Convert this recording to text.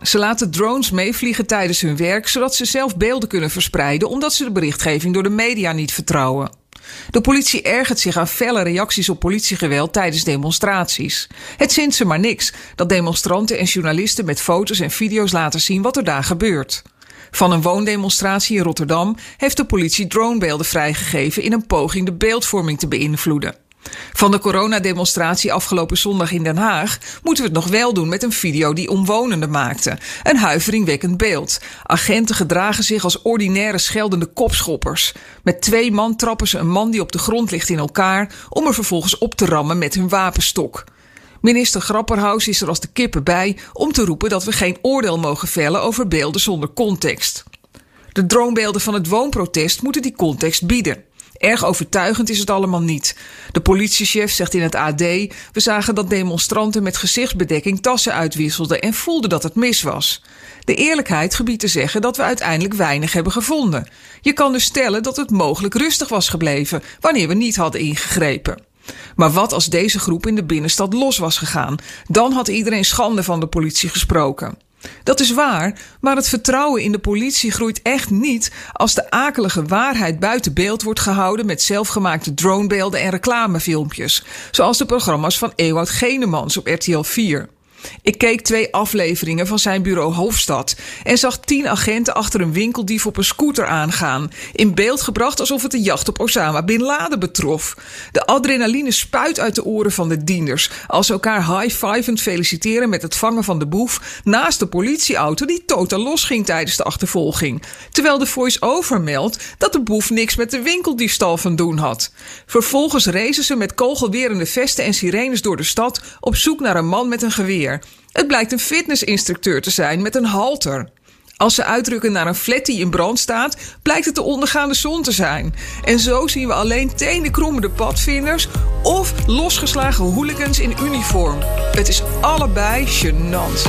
Ze laten drones meevliegen tijdens hun werk, zodat ze zelf beelden kunnen verspreiden, omdat ze de berichtgeving door de media niet vertrouwen. De politie ergert zich aan felle reacties op politiegeweld tijdens demonstraties. Het zint ze maar niks dat demonstranten en journalisten met foto's en video's laten zien wat er daar gebeurt. Van een woondemonstratie in Rotterdam heeft de politie dronebeelden vrijgegeven in een poging de beeldvorming te beïnvloeden. Van de coronademonstratie afgelopen zondag in Den Haag moeten we het nog wel doen met een video die omwonenden maakte. Een huiveringwekkend beeld. Agenten gedragen zich als ordinaire scheldende kopschoppers. Met twee man trappen ze een man die op de grond ligt in elkaar om er vervolgens op te rammen met hun wapenstok. Minister Grapperhaus is er als de kippen bij om te roepen dat we geen oordeel mogen vellen over beelden zonder context. De droombeelden van het woonprotest moeten die context bieden. Erg overtuigend is het allemaal niet. De politiechef zegt in het AD: We zagen dat demonstranten met gezichtsbedekking tassen uitwisselden en voelden dat het mis was. De eerlijkheid gebiedt te zeggen dat we uiteindelijk weinig hebben gevonden. Je kan dus stellen dat het mogelijk rustig was gebleven wanneer we niet hadden ingegrepen. Maar wat als deze groep in de binnenstad los was gegaan? Dan had iedereen schande van de politie gesproken. Dat is waar, maar het vertrouwen in de politie groeit echt niet als de akelige waarheid buiten beeld wordt gehouden met zelfgemaakte dronebeelden en reclamefilmpjes, zoals de programma's van Ewout Genemans op RTL 4. Ik keek twee afleveringen van zijn bureau Hoofdstad en zag tien agenten achter een winkeldief op een scooter aangaan. In beeld gebracht alsof het de jacht op Osama Bin Laden betrof. De adrenaline spuit uit de oren van de dienders als ze elkaar high-fivend feliciteren met het vangen van de boef naast de politieauto die totaal losging tijdens de achtervolging. Terwijl de voice-over meldt dat de boef niks met de winkeldiefstal van doen had. Vervolgens rezen ze met kogelwerende vesten en sirenes door de stad op zoek naar een man met een geweer. Het blijkt een fitnessinstructeur te zijn met een halter. Als ze uitdrukken naar een flat die in brand staat, blijkt het de ondergaande zon te zijn. En zo zien we alleen tenenkrommende padvinders of losgeslagen hooligans in uniform. Het is allebei gênant.